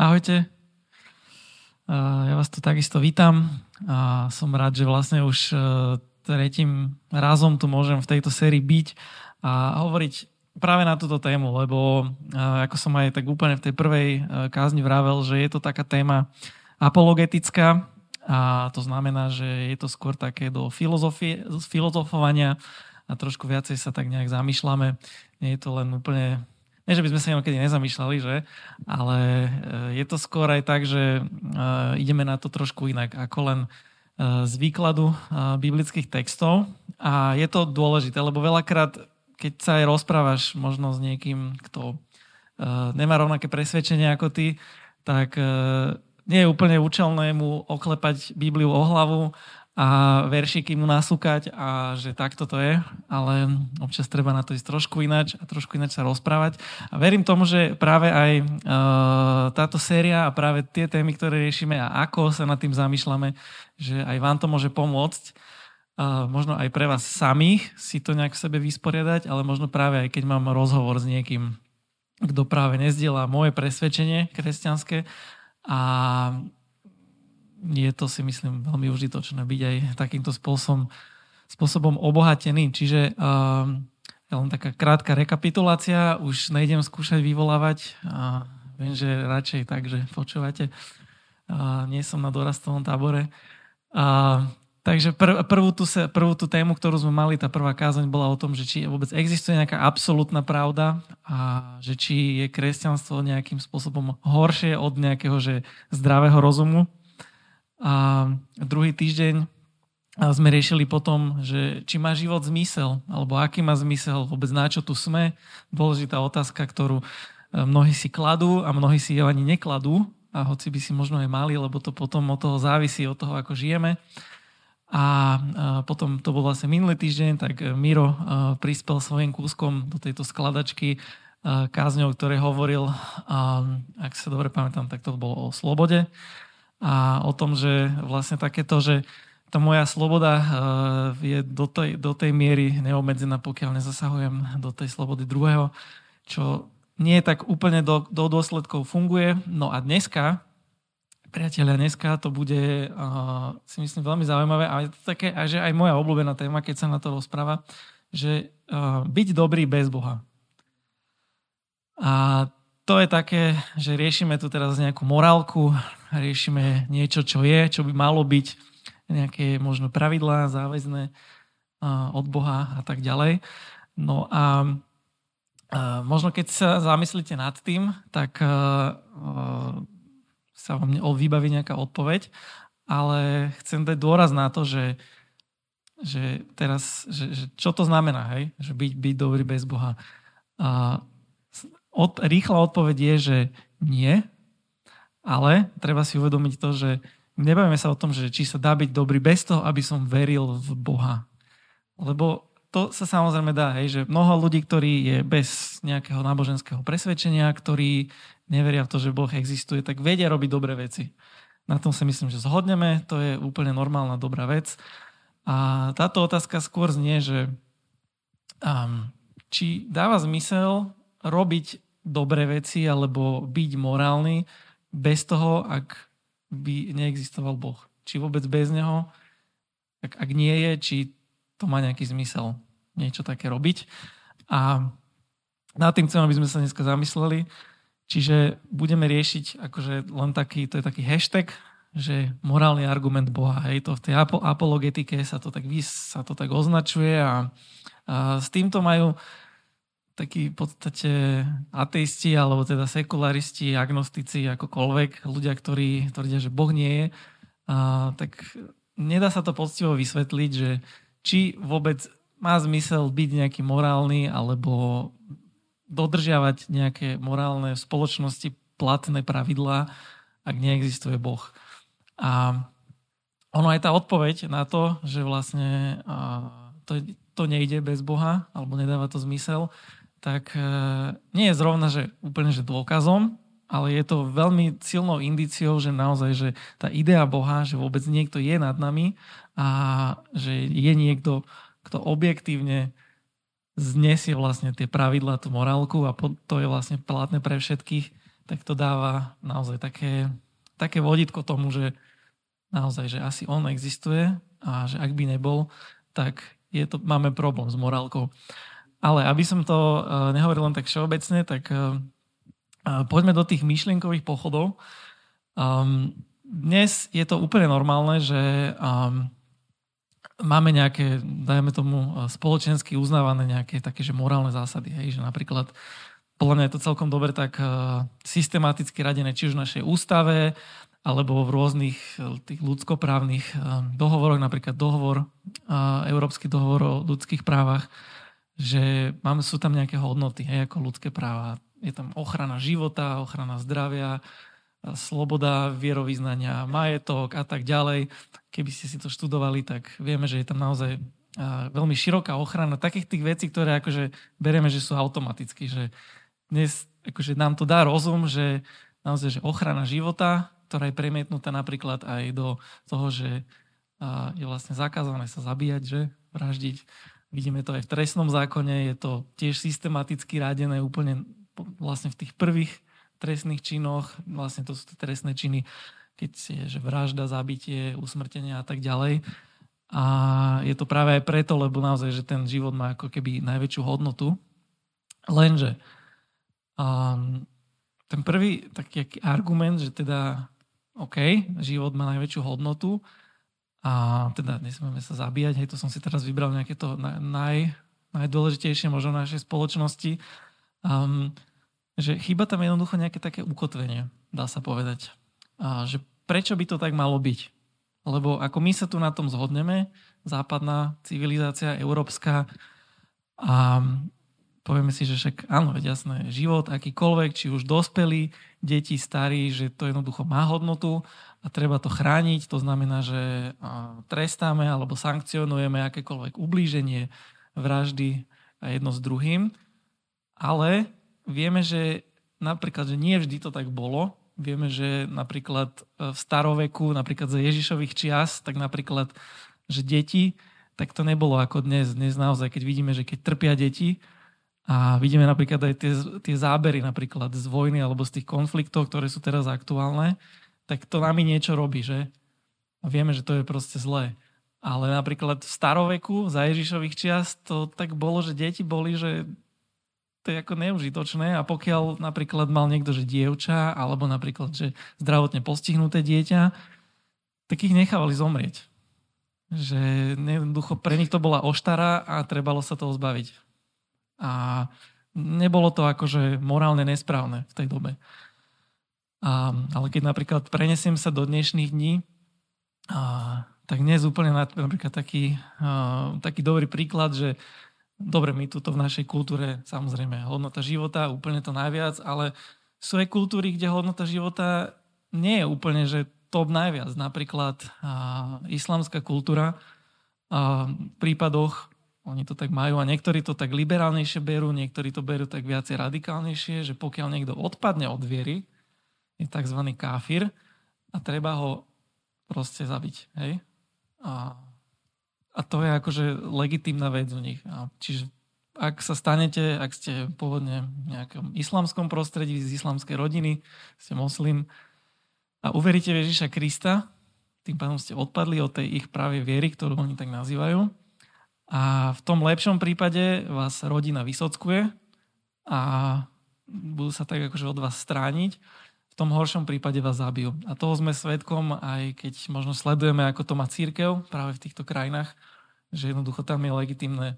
Ahojte. Ja vás tu takisto vítam a som rád, že vlastne už e, tretím razom tu môžem v tejto sérii byť a hovoriť práve na túto tému, lebo e, ako som aj tak úplne v tej prvej e, kázni vravel, že je to taká téma apologetická a to znamená, že je to skôr také do filozofie, filozofovania a trošku viacej sa tak nejak zamýšľame. Nie je to len úplne nie, že by sme sa inokedy nezamýšľali, že? Ale e, je to skôr aj tak, že e, ideme na to trošku inak, ako len e, z výkladu biblických textov. A je to dôležité, lebo veľakrát, keď sa aj rozprávaš možno s niekým, kto nemá rovnaké presvedčenie ako ty, tak nie je úplne účelné mu oklepať Bibliu o hlavu a veršiky mu nasúkať a že takto to je, ale občas treba na to ísť trošku ináč a trošku ináč sa rozprávať. A verím tomu, že práve aj uh, táto séria a práve tie témy, ktoré riešime a ako sa nad tým zamýšľame, že aj vám to môže pomôcť, uh, možno aj pre vás samých si to nejak v sebe vysporiadať, ale možno práve aj keď mám rozhovor s niekým, kto práve nezdiela moje presvedčenie kresťanské a je to si myslím veľmi užitočné byť aj takýmto spôsobom, spôsobom obohatený. Čiže uh, len taká krátka rekapitulácia, už nejdem skúšať vyvolávať. Uh, viem, že radšej tak, že počúvate. Uh, nie som na dorastolnom tábore. Uh, takže prv, prvú, tú, prvú tú tému, ktorú sme mali, tá prvá kázaň bola o tom, že či vôbec existuje nejaká absolútna pravda a že či je kresťanstvo nejakým spôsobom horšie od nejakého že zdravého rozumu a druhý týždeň sme riešili potom, že či má život zmysel, alebo aký má zmysel, vôbec na čo tu sme. Dôležitá otázka, ktorú e, mnohí si kladú a mnohí si ju ani nekladú, a hoci by si možno aj mali, lebo to potom od toho závisí, od toho, ako žijeme. A potom to bol vlastne minulý týždeň, tak Miro e, prispel svojim kúskom do tejto skladačky e, kázňov, ktoré hovoril, ak sa dobre pamätám, tak to bolo o slobode a o tom, že vlastne takéto, že tá moja sloboda eh, je do tej, do tej miery neobmedzená, pokiaľ nezasahujem do tej slobody druhého, čo nie tak úplne do, do dôsledkov funguje. No a dneska, priatelia, dneska to bude, uh, si myslím, veľmi zaujímavé a je to také, a že aj moja obľúbená téma, keď sa na to rozpráva, že uh, byť dobrý bez Boha. A to je také, že riešime tu teraz nejakú morálku, riešime niečo, čo je, čo by malo byť, nejaké možno pravidlá záväzné od Boha a tak ďalej. No a možno keď sa zamyslíte nad tým, tak sa vám vybaví nejaká odpoveď, ale chcem dať dôraz na to, že, že teraz, že, že čo to znamená, hej? že byť, byť dobrý bez Boha. Od, rýchla odpoveď je, že nie, ale treba si uvedomiť to, že nebavíme sa o tom, že či sa dá byť dobrý bez toho, aby som veril v Boha. Lebo to sa samozrejme dá, hej, že mnoho ľudí, ktorí je bez nejakého náboženského presvedčenia, ktorí neveria v to, že Boh existuje, tak vedia robiť dobré veci. Na tom si myslím, že zhodneme, to je úplne normálna, dobrá vec. A táto otázka skôr znie, že um, či dáva zmysel robiť dobré veci alebo byť morálny bez toho, ak by neexistoval Boh. Či vôbec bez Neho, ak, ak nie je, či to má nejaký zmysel niečo také robiť. A nad tým chcem, aby sme sa dneska zamysleli. Čiže budeme riešiť akože len taký, to je taký hashtag, že morálny argument Boha. Hej, to v tej apologetike sa to tak, sa to tak označuje a, a s týmto majú takí v podstate ateisti, alebo teda sekularisti, agnostici, akokoľvek, ľudia, ktorí tvrdia, že Boh nie je, a, tak nedá sa to poctivo vysvetliť, že či vôbec má zmysel byť nejaký morálny, alebo dodržiavať nejaké morálne v spoločnosti platné pravidlá, ak neexistuje Boh. A ono aj tá odpoveď na to, že vlastne to, to nejde bez Boha, alebo nedáva to zmysel, tak e, nie je zrovna, že úplne že dôkazom, ale je to veľmi silnou indiciou, že naozaj, že tá idea Boha, že vôbec niekto je nad nami a že je niekto, kto objektívne znesie vlastne tie pravidlá, tú morálku a to je vlastne platné pre všetkých, tak to dáva naozaj také, také vodítko tomu, že naozaj, že asi on existuje a že ak by nebol, tak je to, máme problém s morálkou. Ale aby som to uh, nehovoril len tak všeobecne, tak uh, uh, poďme do tých myšlienkových pochodov. Um, dnes je to úplne normálne, že um, máme nejaké, dajme tomu, spoločensky uznávané nejaké také, že morálne zásady. Hej, že napríklad podľa mňa je to celkom dobre tak systematicky radené, či už v našej ústave, alebo v rôznych tých ľudskoprávnych dohovoroch, napríklad dohovor, Európsky dohovor o ľudských právach, že máme, sú tam nejaké hodnoty, hej, ako ľudské práva. Je tam ochrana života, ochrana zdravia, sloboda vierovýznania, majetok a tak ďalej. Keby ste si to študovali, tak vieme, že je tam naozaj veľmi široká ochrana takých tých vecí, ktoré akože berieme, že sú automaticky, že dnes akože nám to dá rozum, že naozaj že ochrana života, ktorá je premietnutá napríklad aj do toho, že je vlastne zakázané sa zabíjať, že vraždiť. Vidíme to aj v trestnom zákone, je to tiež systematicky rádené úplne vlastne v tých prvých trestných činoch, vlastne to sú tie trestné činy, keď je že vražda, zabitie, usmrtenie a tak ďalej. A je to práve aj preto, lebo naozaj, že ten život má ako keby najväčšiu hodnotu. Lenže Um, ten prvý taký argument, že teda OK, život má najväčšiu hodnotu a teda nesmieme sa zabíjať, hej, to som si teraz vybral nejaké to naj, najdôležitejšie možno našej spoločnosti, um, že chýba tam jednoducho nejaké také ukotvenie, dá sa povedať. A že prečo by to tak malo byť? Lebo ako my sa tu na tom zhodneme, západná civilizácia, európska, a povieme si, že však áno, veď jasné, život akýkoľvek, či už dospelí, deti, starí, že to jednoducho má hodnotu a treba to chrániť. To znamená, že trestáme alebo sankcionujeme akékoľvek ublíženie, vraždy jedno s druhým. Ale vieme, že napríklad, že nie vždy to tak bolo. Vieme, že napríklad v staroveku, napríklad za Ježišových čias, tak napríklad, že deti, tak to nebolo ako dnes. Dnes naozaj, keď vidíme, že keď trpia deti, a vidíme napríklad aj tie, tie zábery napríklad z vojny alebo z tých konfliktov, ktoré sú teraz aktuálne, tak to nami niečo robí, že? A vieme, že to je proste zlé. Ale napríklad v staroveku, za Ježišových čias, to tak bolo, že deti boli, že to je ako neužitočné a pokiaľ napríklad mal niekto, že dievča, alebo napríklad, že zdravotne postihnuté dieťa, tak ich nechávali zomrieť. Že jednoducho pre nich to bola oštara a trebalo sa toho zbaviť. A nebolo to akože morálne nesprávne v tej dobe. A, ale keď napríklad prenesiem sa do dnešných dní, a, tak dnes úplne napríklad taký, a, taký dobrý príklad, že dobre, my tuto v našej kultúre, samozrejme, hodnota života, úplne to najviac, ale sú aj kultúry, kde hodnota života nie je úplne, že top najviac. Napríklad a, islamská kultúra a, v prípadoch oni to tak majú a niektorí to tak liberálnejšie berú, niektorí to berú tak viacej radikálnejšie, že pokiaľ niekto odpadne od viery, je tzv. káfir a treba ho proste zabiť. Hej? A, a to je akože legitímna vec u nich. A čiže ak sa stanete, ak ste pôvodne v nejakom islamskom prostredí, z islamskej rodiny, ste moslim a uveríte Ježiša Krista, tým pádom ste odpadli od tej ich právej viery, ktorú oni tak nazývajú, a v tom lepšom prípade vás rodina vysockuje a budú sa tak akože od vás strániť. Tom horšom prípade vás zabijú. A toho sme svedkom, aj keď možno sledujeme, ako to má církev práve v týchto krajinách, že jednoducho tam je legitimné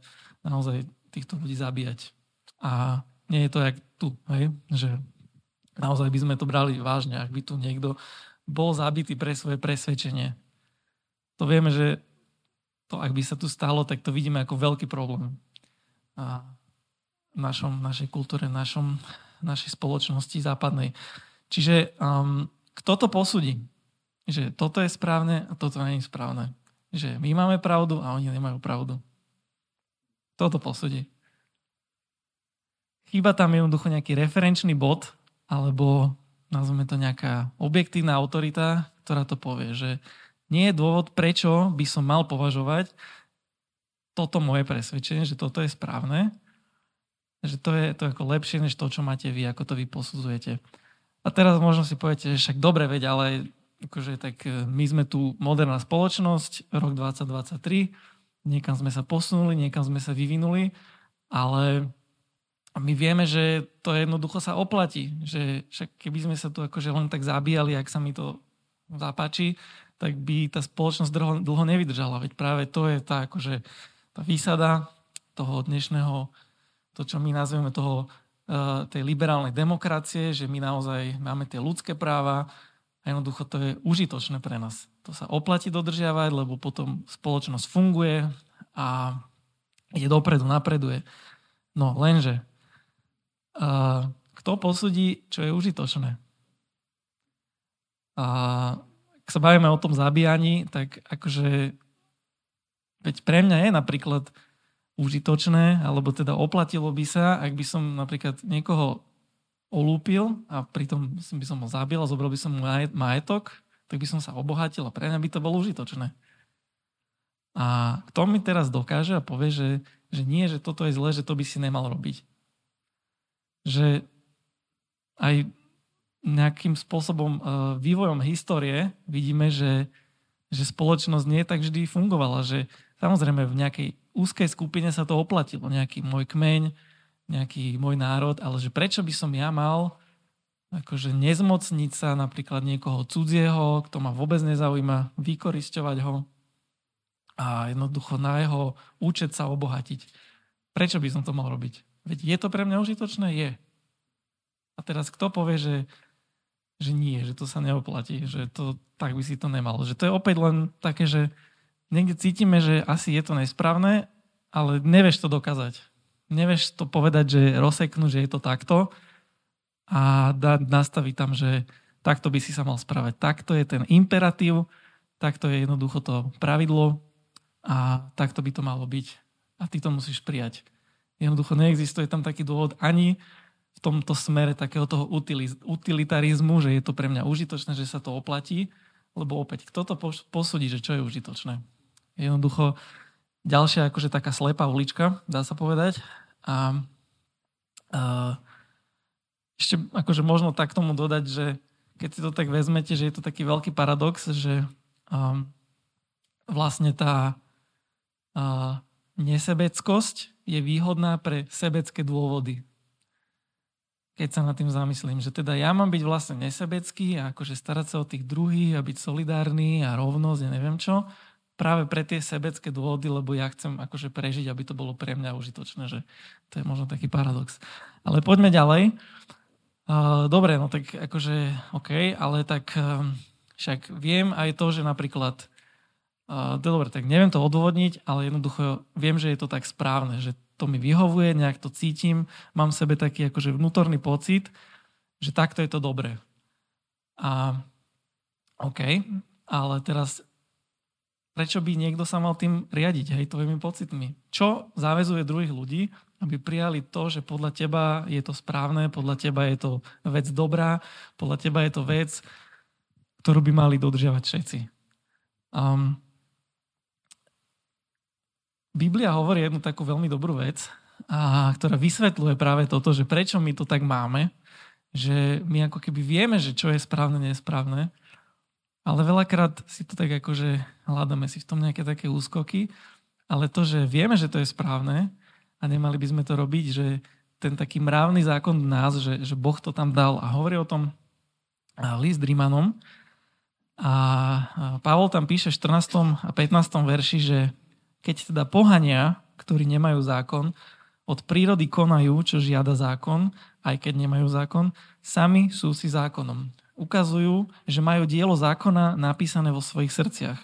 naozaj týchto ľudí zabíjať. A nie je to jak tu, hej? že naozaj by sme to brali vážne, ak by tu niekto bol zabitý pre svoje presvedčenie. To vieme, že to ak by sa tu stalo, tak to vidíme ako veľký problém a v našom, našej kultúre, v našom, našej spoločnosti západnej. Čiže um, kto to posúdi? Že toto je správne a toto nie je správne. Že my máme pravdu a oni nemajú pravdu. Kto to posúdi? Chýba tam jednoducho nejaký referenčný bod, alebo nazveme to nejaká objektívna autorita, ktorá to povie, že nie je dôvod, prečo by som mal považovať toto moje presvedčenie, že toto je správne, že to je, to ako lepšie, než to, čo máte vy, ako to vy posudzujete. A teraz možno si poviete, že však dobre, veď, ale akože tak e, my sme tu moderná spoločnosť, rok 2023, niekam sme sa posunuli, niekam sme sa vyvinuli, ale my vieme, že to jednoducho sa oplatí. Že však keby sme sa tu akože len tak zabíjali, ak sa mi to zapáči, tak by tá spoločnosť dlho, dlho nevydržala. Veď práve to je tá, akože, tá výsada toho dnešného, to, čo my nazveme toho, tej liberálnej demokracie, že my naozaj máme tie ľudské práva, a jednoducho to je užitočné pre nás. To sa oplatí dodržiavať, lebo potom spoločnosť funguje a ide dopredu, napreduje. No lenže, uh, kto posúdi, čo je užitočné? A ak sa bavíme o tom zabíjaní, tak akože veď pre mňa je napríklad užitočné, alebo teda oplatilo by sa, ak by som napríklad niekoho olúpil a pritom by som ho zabil a zobral by som mu majetok, tak by som sa obohatil a pre mňa by to bolo užitočné. A kto mi teraz dokáže a povie, že, že nie, že toto je zlé, že to by si nemal robiť. Že aj nejakým spôsobom e, vývojom histórie vidíme, že, že spoločnosť nie tak vždy fungovala, že samozrejme v nejakej úzkej skupine sa to oplatilo, nejaký môj kmeň, nejaký môj národ, ale že prečo by som ja mal akože nezmocniť sa napríklad niekoho cudzieho, kto ma vôbec nezaujíma, vykorisťovať ho a jednoducho na jeho účet sa obohatiť. Prečo by som to mal robiť? Veď je to pre mňa užitočné? Je. A teraz kto povie, že, že nie, že to sa neoplatí, že to, tak by si to nemal. Že to je opäť len také, že niekde cítime, že asi je to nesprávne, ale nevieš to dokázať nevieš to povedať, že rozseknú, že je to takto a dať, nastaviť tam, že takto by si sa mal správať. Takto je ten imperatív, takto je jednoducho to pravidlo a takto by to malo byť. A ty to musíš prijať. Jednoducho neexistuje tam taký dôvod ani v tomto smere takého toho utilitarizmu, že je to pre mňa užitočné, že sa to oplatí, lebo opäť, kto to posúdi, že čo je užitočné? Jednoducho ďalšia akože taká slepá ulička, dá sa povedať, a, a ešte akože možno tak tomu dodať, že keď si to tak vezmete, že je to taký veľký paradox, že um, vlastne tá uh, nesebeckosť je výhodná pre sebecké dôvody. Keď sa nad tým zamyslím, že teda ja mám byť vlastne nesebecký a akože starať sa o tých druhých a byť solidárny a rovnosť a neviem čo, práve pre tie sebecké dôvody, lebo ja chcem akože prežiť, aby to bolo pre mňa užitočné, že to je možno taký paradox. Ale poďme ďalej. Dobre, no tak akože OK, ale tak um, však viem aj to, že napríklad uh, dobre, tak neviem to odôvodniť, ale jednoducho viem, že je to tak správne, že to mi vyhovuje, nejak to cítim, mám v sebe taký akože vnútorný pocit, že takto je to dobré. A OK, ale teraz prečo by niekto sa mal tým riadiť, hej, tvojimi pocitmi? Čo záväzuje druhých ľudí, aby prijali to, že podľa teba je to správne, podľa teba je to vec dobrá, podľa teba je to vec, ktorú by mali dodržiavať všetci. Um, Biblia hovorí jednu takú veľmi dobrú vec, a, ktorá vysvetľuje práve toto, že prečo my to tak máme, že my ako keby vieme, že čo je správne, nesprávne, ale veľakrát si to tak akože hľadáme si v tom nejaké také úskoky, ale to, že vieme, že to je správne a nemali by sme to robiť, že ten taký mravný zákon v nás, že, že Boh to tam dal a hovorí o tom list Rímanom a Pavol tam píše v 14. a 15. verši, že keď teda pohania, ktorí nemajú zákon, od prírody konajú, čo žiada zákon, aj keď nemajú zákon, sami sú si zákonom ukazujú, že majú dielo zákona napísané vo svojich srdciach.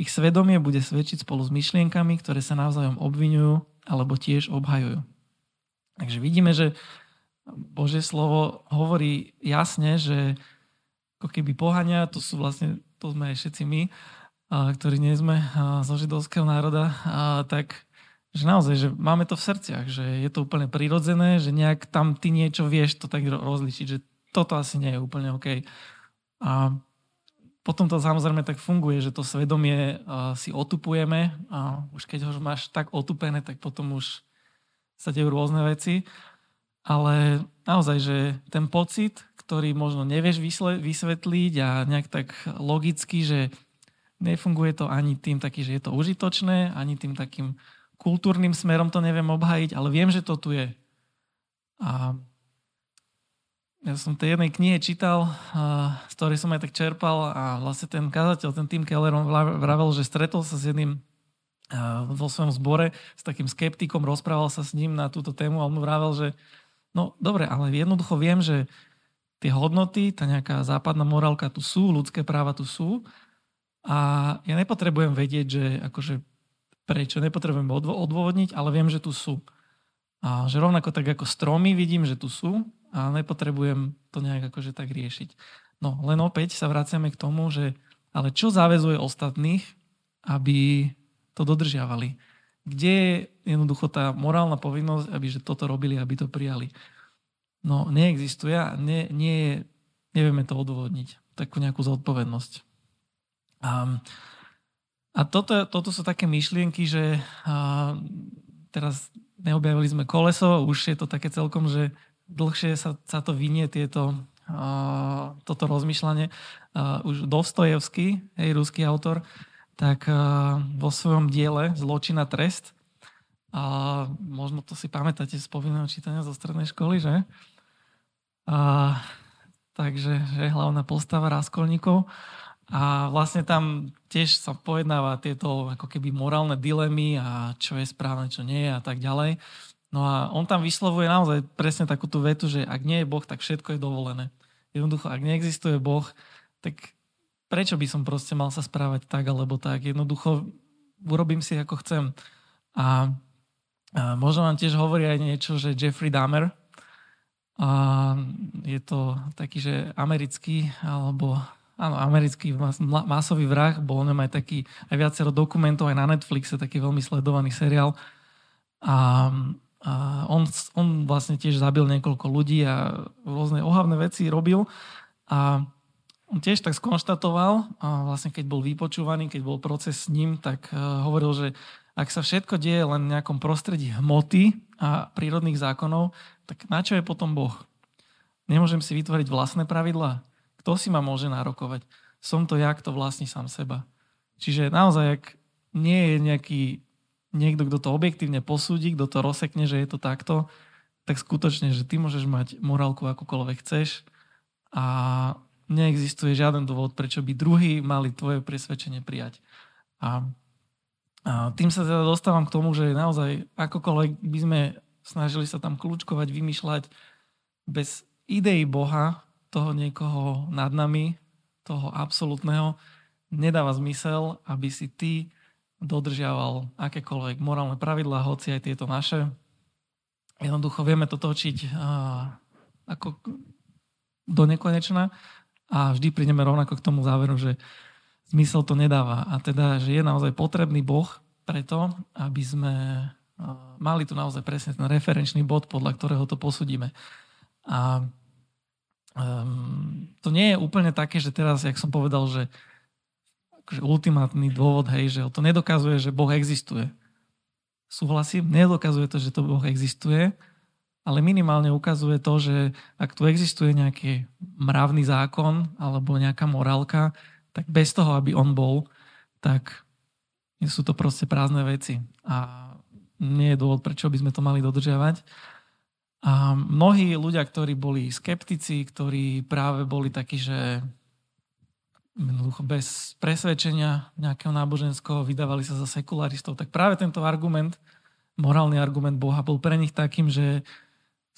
Ich svedomie bude svedčiť spolu s myšlienkami, ktoré sa navzájom obvinujú alebo tiež obhajujú. Takže vidíme, že Božie slovo hovorí jasne, že ako keby pohania, to sú vlastne, to sme aj všetci my, ktorí nie sme zo židovského národa, tak že naozaj, že máme to v srdciach, že je to úplne prirodzené, že nejak tam ty niečo vieš to tak rozličiť, že toto asi nie je úplne OK. A potom to samozrejme tak funguje, že to svedomie uh, si otupujeme a už keď ho máš tak otupené, tak potom už sa dejú rôzne veci. Ale naozaj, že ten pocit, ktorý možno nevieš vysvetliť a nejak tak logicky, že nefunguje to ani tým taký, že je to užitočné, ani tým takým kultúrnym smerom to neviem obhajiť, ale viem, že to tu je. A ja som tej jednej knihe čítal, z ktorej som aj tak čerpal a vlastne ten kazateľ, ten Tim Keller, on vravel, že stretol sa s jedným vo svojom zbore s takým skeptikom, rozprával sa s ním na túto tému a on mu vravel, že no dobre, ale jednoducho viem, že tie hodnoty, tá nejaká západná morálka tu sú, ľudské práva tu sú a ja nepotrebujem vedieť, že akože prečo, nepotrebujem odôvodniť, ale viem, že tu sú. A že rovnako tak ako stromy vidím, že tu sú a nepotrebujem to nejak akože tak riešiť. No len opäť sa vraciame k tomu, že ale čo záväzuje ostatných, aby to dodržiavali? Kde je jednoducho tá morálna povinnosť, aby že toto robili, aby to prijali? No neexistuje a nie, nie, nevieme to odôvodniť. Takú nejakú zodpovednosť. A, a toto, toto sú také myšlienky, že a, teraz neobjavili sme koleso, už je to také celkom, že dlhšie sa, sa to vynie tieto, uh, toto rozmýšľanie. Uh, už Dostojevský, hej, ruský autor, tak uh, vo svojom diele Zločina trest, a možno to si pamätáte z povinného čítania zo strednej školy, že? A, takže že hlavná postava Raskolníkov. A vlastne tam tiež sa pojednáva tieto ako keby morálne dilemy a čo je správne, čo nie a tak ďalej. No a on tam vyslovuje naozaj presne takú tú vetu, že ak nie je Boh, tak všetko je dovolené. Jednoducho, ak neexistuje Boh, tak prečo by som proste mal sa správať tak alebo tak? Jednoducho urobím si ako chcem. A, a možno vám tiež hovorí aj niečo, že Jeffrey Dahmer, a je to taký, že americký alebo áno, americký mas, masový vrah, bol on aj taký, aj viacero dokumentov, aj na Netflixe, taký veľmi sledovaný seriál. A a on, on vlastne tiež zabil niekoľko ľudí a rôzne ohavné veci robil. A on tiež tak skonštatoval, a vlastne keď bol vypočúvaný, keď bol proces s ním, tak uh, hovoril, že ak sa všetko deje len v nejakom prostredí hmoty a prírodných zákonov, tak na čo je potom Boh? Nemôžem si vytvoriť vlastné pravidlá? Kto si ma môže nárokovať? Som to ja, kto vlastní sám seba. Čiže naozaj, ak nie je nejaký niekto, kto to objektívne posúdi, kto to rozsekne, že je to takto, tak skutočne, že ty môžeš mať morálku akokoľvek chceš a neexistuje žiaden dôvod, prečo by druhý mali tvoje presvedčenie prijať. A, a tým sa teda dostávam k tomu, že naozaj akokoľvek by sme snažili sa tam kľúčkovať, vymýšľať bez idei Boha, toho niekoho nad nami, toho absolútneho, nedáva zmysel, aby si ty dodržiaval akékoľvek morálne pravidlá, hoci aj tieto naše. Jednoducho vieme to točiť ako do nekonečna a vždy prídeme rovnako k tomu záveru, že zmysel to nedáva. A teda, že je naozaj potrebný Boh preto, aby sme mali tu naozaj presne ten referenčný bod, podľa ktorého to posudíme. A um, to nie je úplne také, že teraz, jak som povedal, že akože ultimátny dôvod, hej, že to nedokazuje, že Boh existuje. Súhlasím, nedokazuje to, že to Boh existuje, ale minimálne ukazuje to, že ak tu existuje nejaký mravný zákon alebo nejaká morálka, tak bez toho, aby on bol, tak sú to proste prázdne veci. A nie je dôvod, prečo by sme to mali dodržiavať. A mnohí ľudia, ktorí boli skeptici, ktorí práve boli takí, že jednoducho bez presvedčenia nejakého náboženského vydávali sa za sekularistov, tak práve tento argument, morálny argument Boha bol pre nich takým, že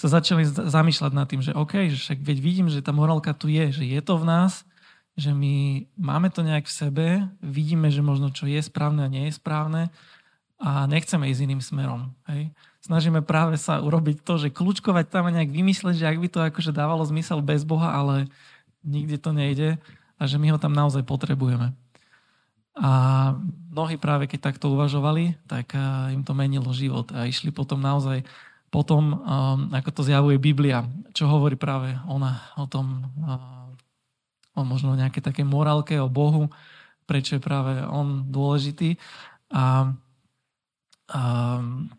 sa začali zamýšľať nad tým, že OK, že však veď vidím, že tá morálka tu je, že je to v nás, že my máme to nejak v sebe, vidíme, že možno čo je správne a nie je správne a nechceme ísť iným smerom. Hej? Snažíme práve sa urobiť to, že kľúčkovať tam a nejak vymysleť, že ak by to akože dávalo zmysel bez Boha, ale nikde to nejde, a že my ho tam naozaj potrebujeme. A mnohí práve keď takto uvažovali, tak eh, im to menilo život a išli potom naozaj potom, eh, ako to zjavuje Biblia, čo hovorí práve ona o tom, eh, o možno nejaké také morálke, o Bohu, prečo je práve on dôležitý. A, a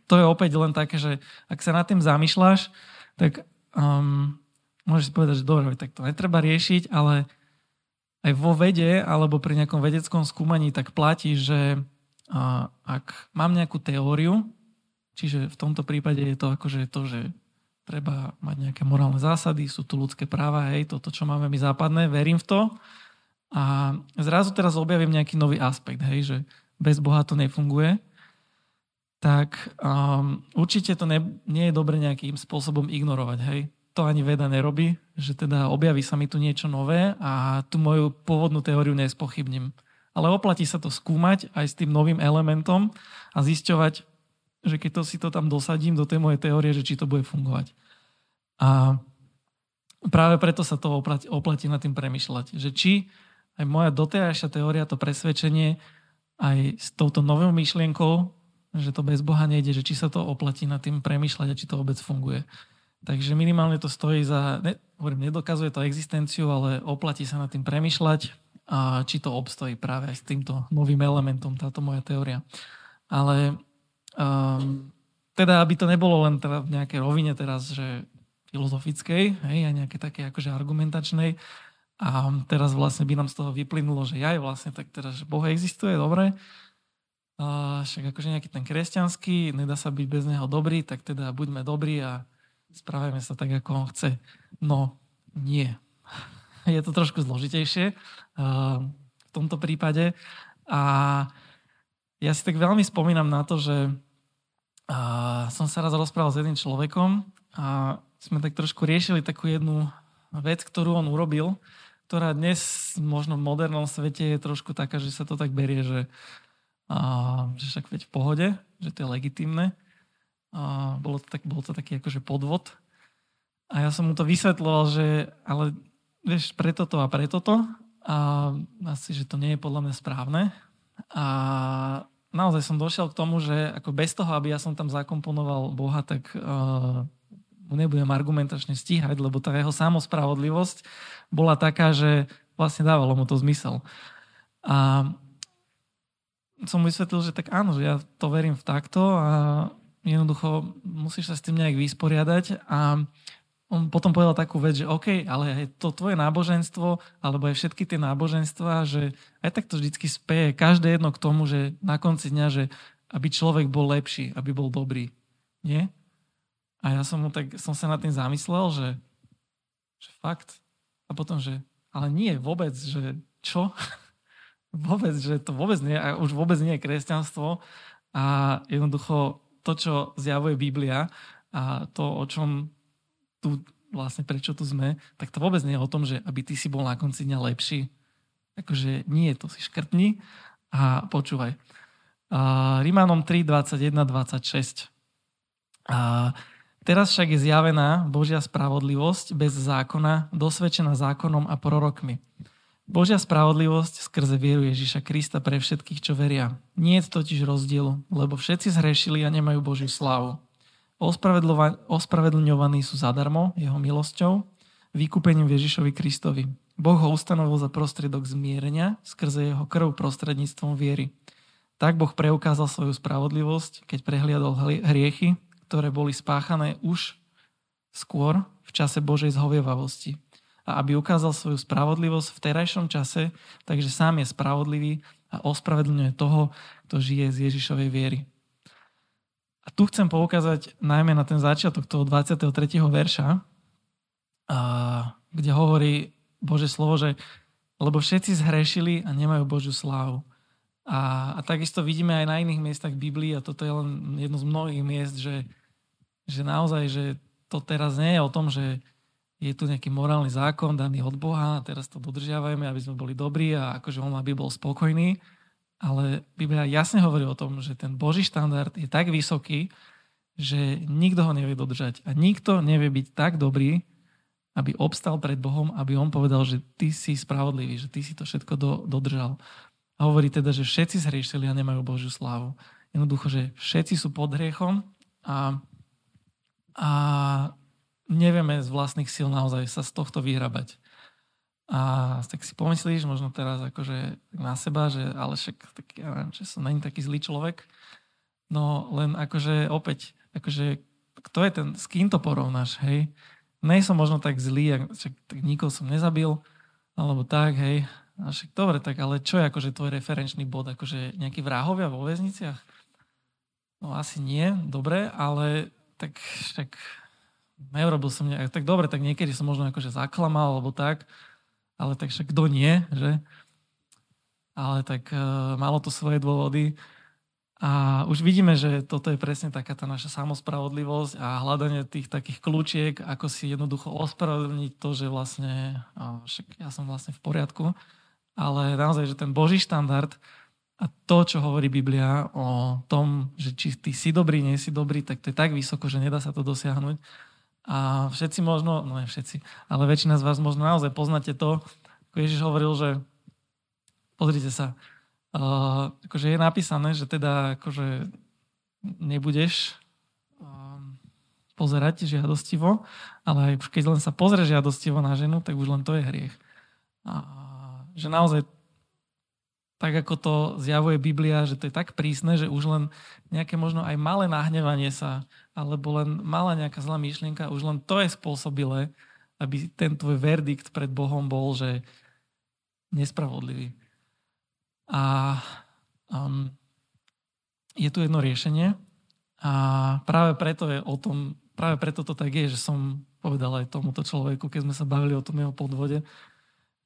to je opäť len také, že ak sa nad tým zamýšľaš, tak um, môžeš si povedať, že dobre, tak to netreba riešiť, ale aj vo vede alebo pri nejakom vedeckom skúmaní tak platí, že ak mám nejakú teóriu, čiže v tomto prípade je to akože to, že treba mať nejaké morálne zásady, sú tu ľudské práva, hej, toto, čo máme my západné, verím v to. A zrazu teraz objavím nejaký nový aspekt, hej, že bez Boha to nefunguje tak um, určite to ne, nie je dobre nejakým spôsobom ignorovať. Hej? To ani veda nerobí, že teda objaví sa mi tu niečo nové a tú moju pôvodnú teóriu nespochybním. Ale oplatí sa to skúmať aj s tým novým elementom a zisťovať, že keď to si to tam dosadím do tej mojej teórie, že či to bude fungovať. A práve preto sa to oplatí, nad tým premyšľať, že či aj moja doterajšia teória, to presvedčenie aj s touto novou myšlienkou že to bez Boha nejde, že či sa to oplatí nad tým premyšľať a či to vôbec funguje. Takže minimálne to stojí za, ne, hovorím, nedokazuje to existenciu, ale oplatí sa nad tým premyšľať a či to obstojí práve aj s týmto novým elementom, táto moja teória. Ale um, teda, aby to nebolo len teda v nejakej rovine teraz, že filozofickej, hej, a nejaké také akože argumentačnej, a teraz vlastne by nám z toho vyplynulo, že ja je vlastne tak teda, že Boh existuje, dobre, a však akože nejaký ten kresťanský, nedá sa byť bez neho dobrý, tak teda buďme dobrí a správajme sa tak, ako on chce. No, nie. Je to trošku zložitejšie v tomto prípade. A ja si tak veľmi spomínam na to, že som sa raz rozprával s jedným človekom a sme tak trošku riešili takú jednu vec, ktorú on urobil, ktorá dnes možno v modernom svete je trošku taká, že sa to tak berie, že a, že však veď v pohode, že to je legitimné. A bolo to, tak, bolo to taký akože podvod. A ja som mu to vysvetloval, že ale vieš, preto to a preto to. A asi, že to nie je podľa mňa správne. A naozaj som došiel k tomu, že ako bez toho, aby ja som tam zakomponoval Boha, tak uh, mu nebudem argumentačne stíhať, lebo tá jeho samospravodlivosť bola taká, že vlastne dávalo mu to zmysel. A som vysvetlil, že tak áno, že ja to verím v takto a jednoducho musíš sa s tým nejak vysporiadať a on potom povedal takú vec, že OK, ale aj to tvoje náboženstvo, alebo aj všetky tie náboženstva, že aj tak to vždycky speje každé jedno k tomu, že na konci dňa, že aby človek bol lepší, aby bol dobrý. Nie? A ja som, mu tak, som sa nad tým zamyslel, že, že fakt. A potom, že ale nie, vôbec, že čo? Vôbec, že to vôbec nie, a už vôbec nie je kresťanstvo a jednoducho to, čo zjavuje Biblia a to, o čom tu vlastne prečo tu sme, tak to vôbec nie je o tom, že aby ty si bol na konci dňa lepší. Akože nie, to si škrtni a počúvaj. Uh, Rímanom 3, 21, 26. Uh, teraz však je zjavená Božia spravodlivosť bez zákona, dosvedčená zákonom a prorokmi Božia spravodlivosť skrze vieru Ježiša Krista pre všetkých, čo veria. Nie je totiž rozdielu, lebo všetci zhrešili a nemajú Božiu slávu. Ospravedlňovaní sú zadarmo, jeho milosťou, vykúpením Ježišovi Kristovi. Boh ho ustanovil za prostriedok zmierenia skrze jeho krv prostredníctvom viery. Tak Boh preukázal svoju spravodlivosť, keď prehliadol hriechy, ktoré boli spáchané už skôr v čase Božej zhovievavosti a aby ukázal svoju spravodlivosť v terajšom čase, takže sám je spravodlivý a ospravedlňuje toho, kto žije z Ježišovej viery. A tu chcem poukázať najmä na ten začiatok toho 23. verša, kde hovorí Bože slovo, že lebo všetci zhrešili a nemajú Božiu slávu. A, a takisto vidíme aj na iných miestach Biblii, a toto je len jedno z mnohých miest, že, že naozaj, že to teraz nie je o tom, že je tu nejaký morálny zákon daný od Boha a teraz to dodržiavajme, aby sme boli dobrí a akože on aby bol spokojný. Ale Biblia jasne hovorí o tom, že ten Boží štandard je tak vysoký, že nikto ho nevie dodržať. A nikto nevie byť tak dobrý, aby obstal pred Bohom, aby on povedal, že ty si spravodlivý, že ty si to všetko do, dodržal. A hovorí teda, že všetci zhriešili a nemajú Božiu slávu. Jednoducho, že všetci sú pod hriechom a, a nevieme z vlastných síl naozaj sa z tohto vyhrabať. A tak si pomyslíš možno teraz akože na seba, že ale však tak, ja neviem, že som není taký zlý človek. No len akože opäť, akože kto je ten, s kým to porovnáš, hej? nej som možno tak zlý, však tak nikoho som nezabil, alebo tak, hej. A však dobre, tak ale čo je akože tvoj referenčný bod? Akože nejakí vrahovia vo väzniciach? No asi nie, dobre, ale tak však neurobil som nejak, tak dobre, tak niekedy som možno akože zaklamal, alebo tak, ale tak však kto nie, že? Ale tak uh, malo to svoje dôvody. A už vidíme, že toto je presne taká tá naša samospravodlivosť a hľadanie tých takých kľúčiek, ako si jednoducho ospravedlniť to, že vlastne, však ja som vlastne v poriadku, ale naozaj, že ten Boží štandard a to, čo hovorí Biblia o tom, že či ty si dobrý, nie si dobrý, tak to je tak vysoko, že nedá sa to dosiahnuť. A všetci možno, no nie všetci, ale väčšina z vás možno naozaj poznáte to, ako Ježiš hovoril, že pozrite sa, Uh, akože je napísané, že teda akože nebudeš um, pozerať žiadostivo, ale aj keď len sa pozrie žiadostivo na ženu, tak už len to je hriech. A, že naozaj tak ako to zjavuje Biblia, že to je tak prísne, že už len nejaké možno aj malé nahnevanie sa, alebo len malá nejaká zlá myšlienka, už len to je spôsobilé, aby ten tvoj verdikt pred Bohom bol, že nespravodlivý. A um, je tu jedno riešenie a práve preto je o tom, práve preto to tak je, že som povedal aj tomuto človeku, keď sme sa bavili o tom jeho podvode,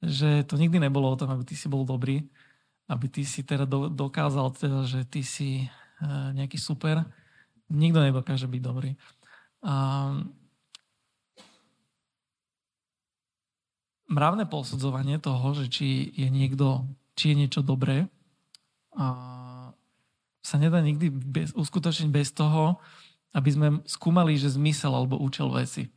že to nikdy nebolo o tom, aby ty si bol dobrý, aby ty si teda do, dokázal, teda, že ty si uh, nejaký super. Nikto nedokáže byť dobrý. Um, mravné posudzovanie toho, že či je niekto či je niečo dobré, a sa nedá nikdy bez, uskutočniť bez toho, aby sme skúmali, že zmysel alebo účel veci.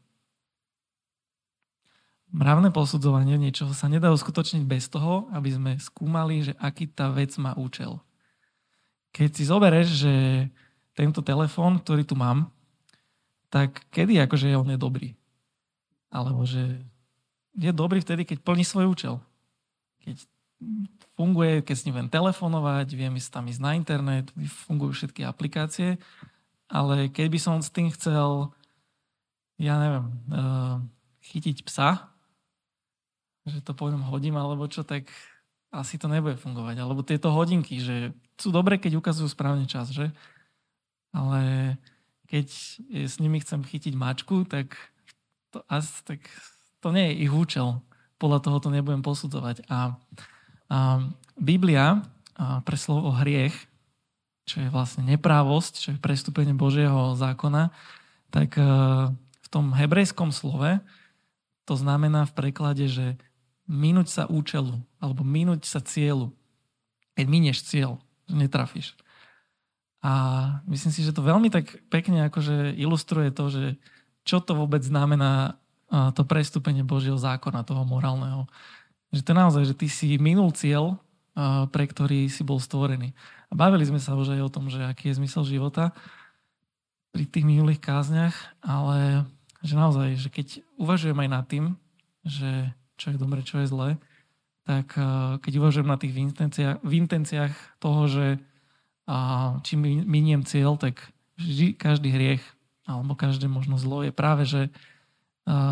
Mravné posudzovanie niečoho sa nedá uskutočniť bez toho, aby sme skúmali, že aký tá vec má účel. Keď si zobereš, že tento telefón, ktorý tu mám, tak kedy akože on je dobrý? Alebo že je dobrý vtedy, keď plní svoj účel. Keď funguje, keď s ním viem telefonovať, viem ísť tam ísť na internet, fungujú všetky aplikácie, ale keď by som s tým chcel, ja neviem, uh, chytiť psa, že to poviem hodím alebo čo, tak asi to nebude fungovať. Alebo tieto hodinky, že sú dobré, keď ukazujú správne čas, že? Ale keď s nimi chcem chytiť mačku, tak to, asi, tak to nie je ich účel. Podľa toho to nebudem posudzovať. A Biblia pre slovo hriech, čo je vlastne neprávosť, čo je prestúpenie Božieho zákona, tak e, v tom hebrejskom slove to znamená v preklade, že minúť sa účelu, alebo minúť sa cieľu. Keď minieš cieľ, netrafíš. A myslím si, že to veľmi tak pekne akože ilustruje to, že čo to vôbec znamená to prestúpenie Božieho zákona, toho morálneho. Že to naozaj, že ty si minul cieľ, pre ktorý si bol stvorený. A bavili sme sa už aj o tom, že aký je zmysel života pri tých minulých kázniach, ale že naozaj, že keď uvažujem aj nad tým, že čo je dobre, čo je zlé, tak keď uvažujem na tých v intenciách, v intenciách toho, že či miniem cieľ, tak vždy, každý hriech alebo každé možno zlo je práve, že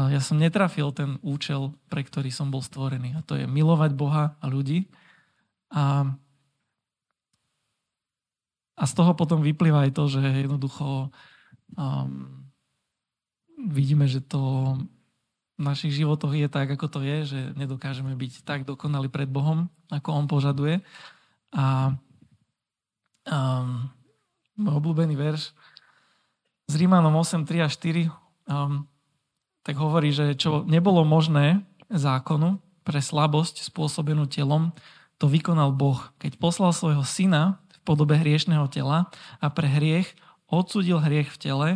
ja som netrafil ten účel, pre ktorý som bol stvorený. A to je milovať Boha a ľudí. A, a z toho potom vyplýva aj to, že jednoducho um, vidíme, že to v našich životoch je tak, ako to je, že nedokážeme byť tak dokonali pred Bohom, ako On požaduje. A um, obľúbený verš z Rímanom 8, 3 a 4 um, tak hovorí, že čo nebolo možné zákonu pre slabosť spôsobenú telom, to vykonal Boh, keď poslal svojho syna v podobe hriešného tela a pre hriech odsudil hriech v tele,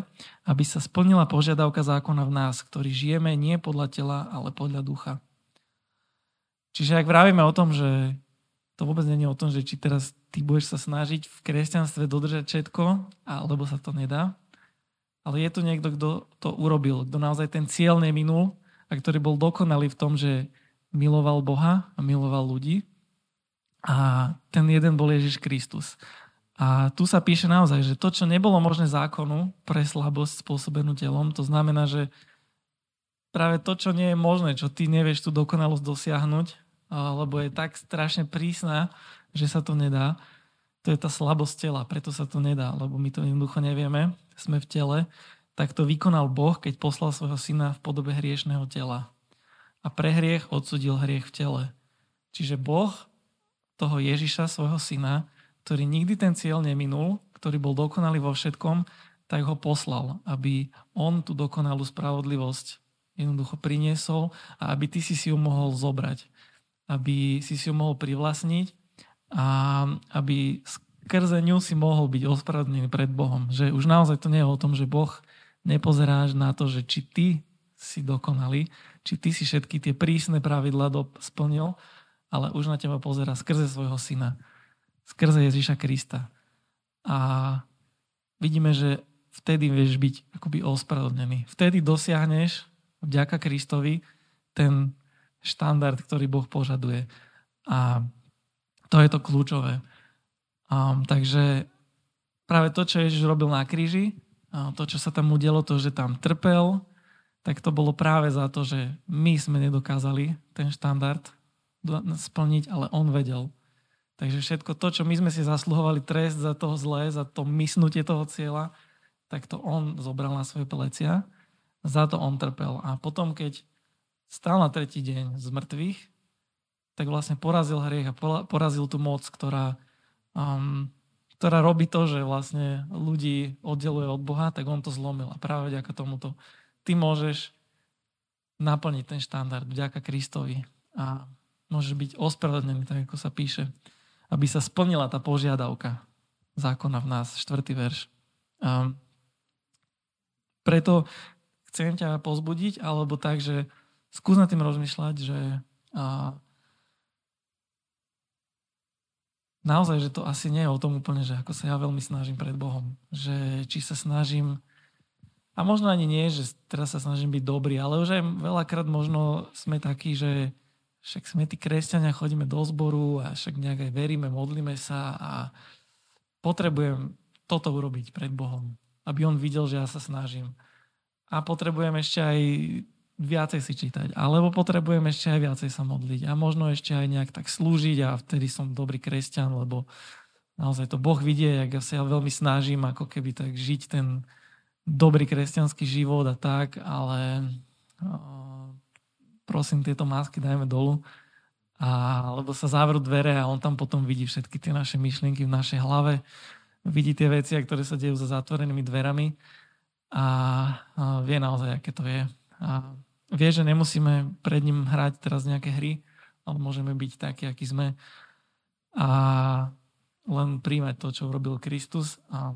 aby sa splnila požiadavka zákona v nás, ktorý žijeme nie podľa tela, ale podľa ducha. Čiže ak vravíme o tom, že to vôbec nie je o tom, že či teraz ty budeš sa snažiť v kresťanstve dodržať všetko, alebo sa to nedá, ale je tu niekto, kto to urobil, kto naozaj ten cieľ neminul a ktorý bol dokonalý v tom, že miloval Boha a miloval ľudí. A ten jeden bol Ježiš Kristus. A tu sa píše naozaj, že to, čo nebolo možné zákonu pre slabosť spôsobenú telom, to znamená, že práve to, čo nie je možné, čo ty nevieš tú dokonalosť dosiahnuť, lebo je tak strašne prísna, že sa to nedá. To je tá slabosť tela, preto sa to nedá, lebo my to jednoducho nevieme, sme v tele. Tak to vykonal Boh, keď poslal svojho syna v podobe hriešného tela. A pre hriech odsudil hriech v tele. Čiže Boh toho Ježiša, svojho syna, ktorý nikdy ten cieľ neminul, ktorý bol dokonalý vo všetkom, tak ho poslal, aby on tú dokonalú spravodlivosť jednoducho priniesol a aby ty si si ju mohol zobrať. Aby si si ju mohol privlastniť a aby skrze ňu si mohol byť ospravedlnený pred Bohom. Že už naozaj to nie je o tom, že Boh nepozeráš na to, že či ty si dokonalý, či ty si všetky tie prísne pravidla splnil, ale už na teba pozera skrze svojho syna, skrze Ježiša Krista. A vidíme, že vtedy vieš byť akoby ospravedlnený. Vtedy dosiahneš vďaka Kristovi ten štandard, ktorý Boh požaduje. A to je to kľúčové. Um, takže práve to, čo Ježiš robil na kríži, to, čo sa tam udialo, to, že tam trpel, tak to bolo práve za to, že my sme nedokázali ten štandard splniť, ale on vedel. Takže všetko to, čo my sme si zasluhovali trest za toho zlé, za to mysnutie toho cieľa, tak to on zobral na svoje plecia, za to on trpel. A potom, keď stal na tretí deň z mŕtvych, tak vlastne porazil hriech a porazil tú moc, ktorá, um, ktorá robí to, že vlastne ľudí oddeluje od Boha, tak on to zlomil. A práve vďaka tomuto ty môžeš naplniť ten štandard vďaka Kristovi a môžeš byť ospravedlnený, tak ako sa píše, aby sa splnila tá požiadavka zákona v nás, štvrtý verš. Um, preto chcem ťa pozbudiť, alebo tak, že skús nad tým rozmýšľať, že a, naozaj, že to asi nie je o tom úplne, že ako sa ja veľmi snažím pred Bohom. Že či sa snažím a možno ani nie, že teraz sa snažím byť dobrý, ale už aj veľakrát možno sme takí, že však sme tí kresťania, chodíme do zboru a však nejak aj veríme, modlíme sa a potrebujem toto urobiť pred Bohom aby on videl, že ja sa snažím. A potrebujem ešte aj viacej si čítať. Alebo potrebujem ešte aj viacej sa modliť. A možno ešte aj nejak tak slúžiť a vtedy som dobrý kresťan, lebo naozaj to Boh vidie, jak ja sa ja veľmi snažím ako keby tak žiť ten dobrý kresťanský život a tak, ale prosím, tieto masky dajme dolu. A, lebo sa zavrú dvere a on tam potom vidí všetky tie naše myšlienky v našej hlave vidí tie veci, ktoré sa dejú za zatvorenými dverami a, vie naozaj, aké to je. A vie, že nemusíme pred ním hrať teraz nejaké hry, ale môžeme byť takí, akí sme. A len príjmať to, čo urobil Kristus a,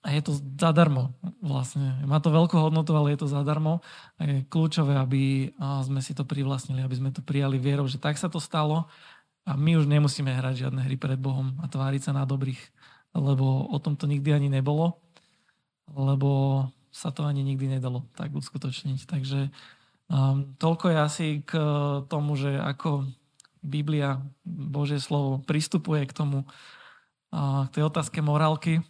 a je to zadarmo vlastne. Má to veľkú hodnotu, ale je to zadarmo. A je kľúčové, aby sme si to privlastnili, aby sme to prijali vierou, že tak sa to stalo. A my už nemusíme hrať žiadne hry pred Bohom a tváriť sa na dobrých lebo o tom to nikdy ani nebolo, lebo sa to ani nikdy nedalo tak uskutočniť. Takže um, toľko je asi k tomu, že ako Biblia, Božie slovo pristupuje k tomu, uh, k tej otázke morálky,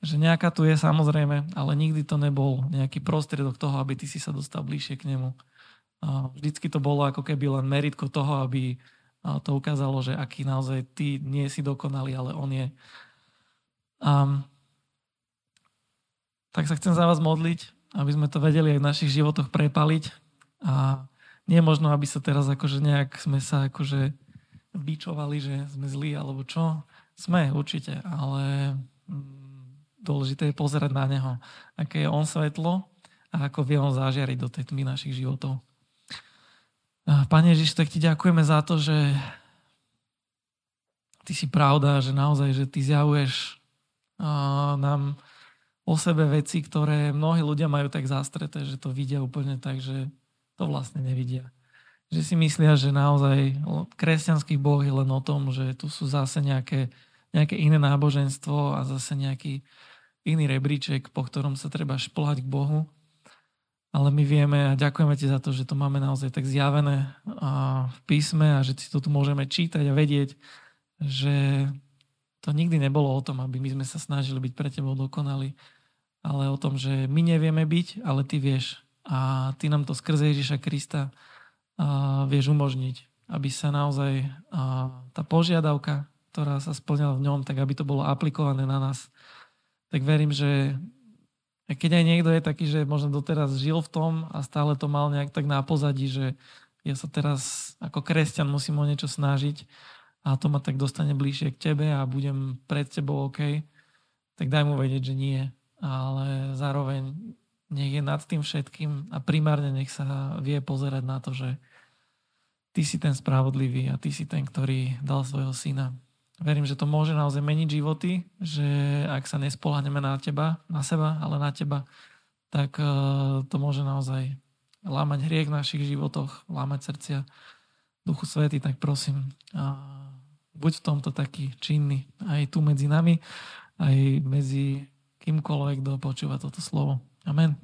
že nejaká tu je samozrejme, ale nikdy to nebol nejaký prostriedok toho, aby ty si sa dostal bližšie k nemu. Uh, vždycky to bolo ako keby len meritko toho, aby uh, to ukázalo, že aký naozaj ty nie si dokonalý, ale on je. Um, tak sa chcem za vás modliť, aby sme to vedeli aj v našich životoch prepaliť. A nie možno, aby sa teraz akože nejak sme sa akože bičovali, že sme zlí alebo čo. Sme určite, ale mm, dôležité je pozerať na Neho, aké je On svetlo a ako vie On zažiariť do tej tmy našich životov. Pane Ježiš, tak ti ďakujeme za to, že ty si pravda, že naozaj, že ty zjavuješ nám o sebe veci, ktoré mnohí ľudia majú tak zastreté, že to vidia úplne tak, že to vlastne nevidia. Že si myslia, že naozaj kresťanský boh je len o tom, že tu sú zase nejaké, nejaké iné náboženstvo a zase nejaký iný rebríček, po ktorom sa treba šplhať k Bohu. Ale my vieme a ďakujeme ti za to, že to máme naozaj tak zjavené v písme a že si to tu môžeme čítať a vedieť, že to nikdy nebolo o tom, aby my sme sa snažili byť pre tebou dokonali, ale o tom, že my nevieme byť, ale ty vieš. a ty nám to skrze Ježiša Krista vieš umožniť, aby sa naozaj tá požiadavka, ktorá sa splňala v ňom, tak aby to bolo aplikované na nás. Tak verím, že keď aj niekto je taký, že možno doteraz žil v tom a stále to mal nejak tak na pozadí, že ja sa teraz ako kresťan musím o niečo snažiť a to ma tak dostane bližšie k tebe a budem pred tebou OK, tak daj mu vedieť, že nie. Ale zároveň nech je nad tým všetkým a primárne nech sa vie pozerať na to, že ty si ten spravodlivý a ty si ten, ktorý dal svojho syna. Verím, že to môže naozaj meniť životy, že ak sa nespoláhneme na teba, na seba, ale na teba, tak eh, to môže naozaj lámať hriek v našich životoch, lámať srdcia Duchu Svety, tak prosím, buď v tomto taký činný aj tu medzi nami, aj medzi kýmkoľvek, kto počúva toto slovo. Amen.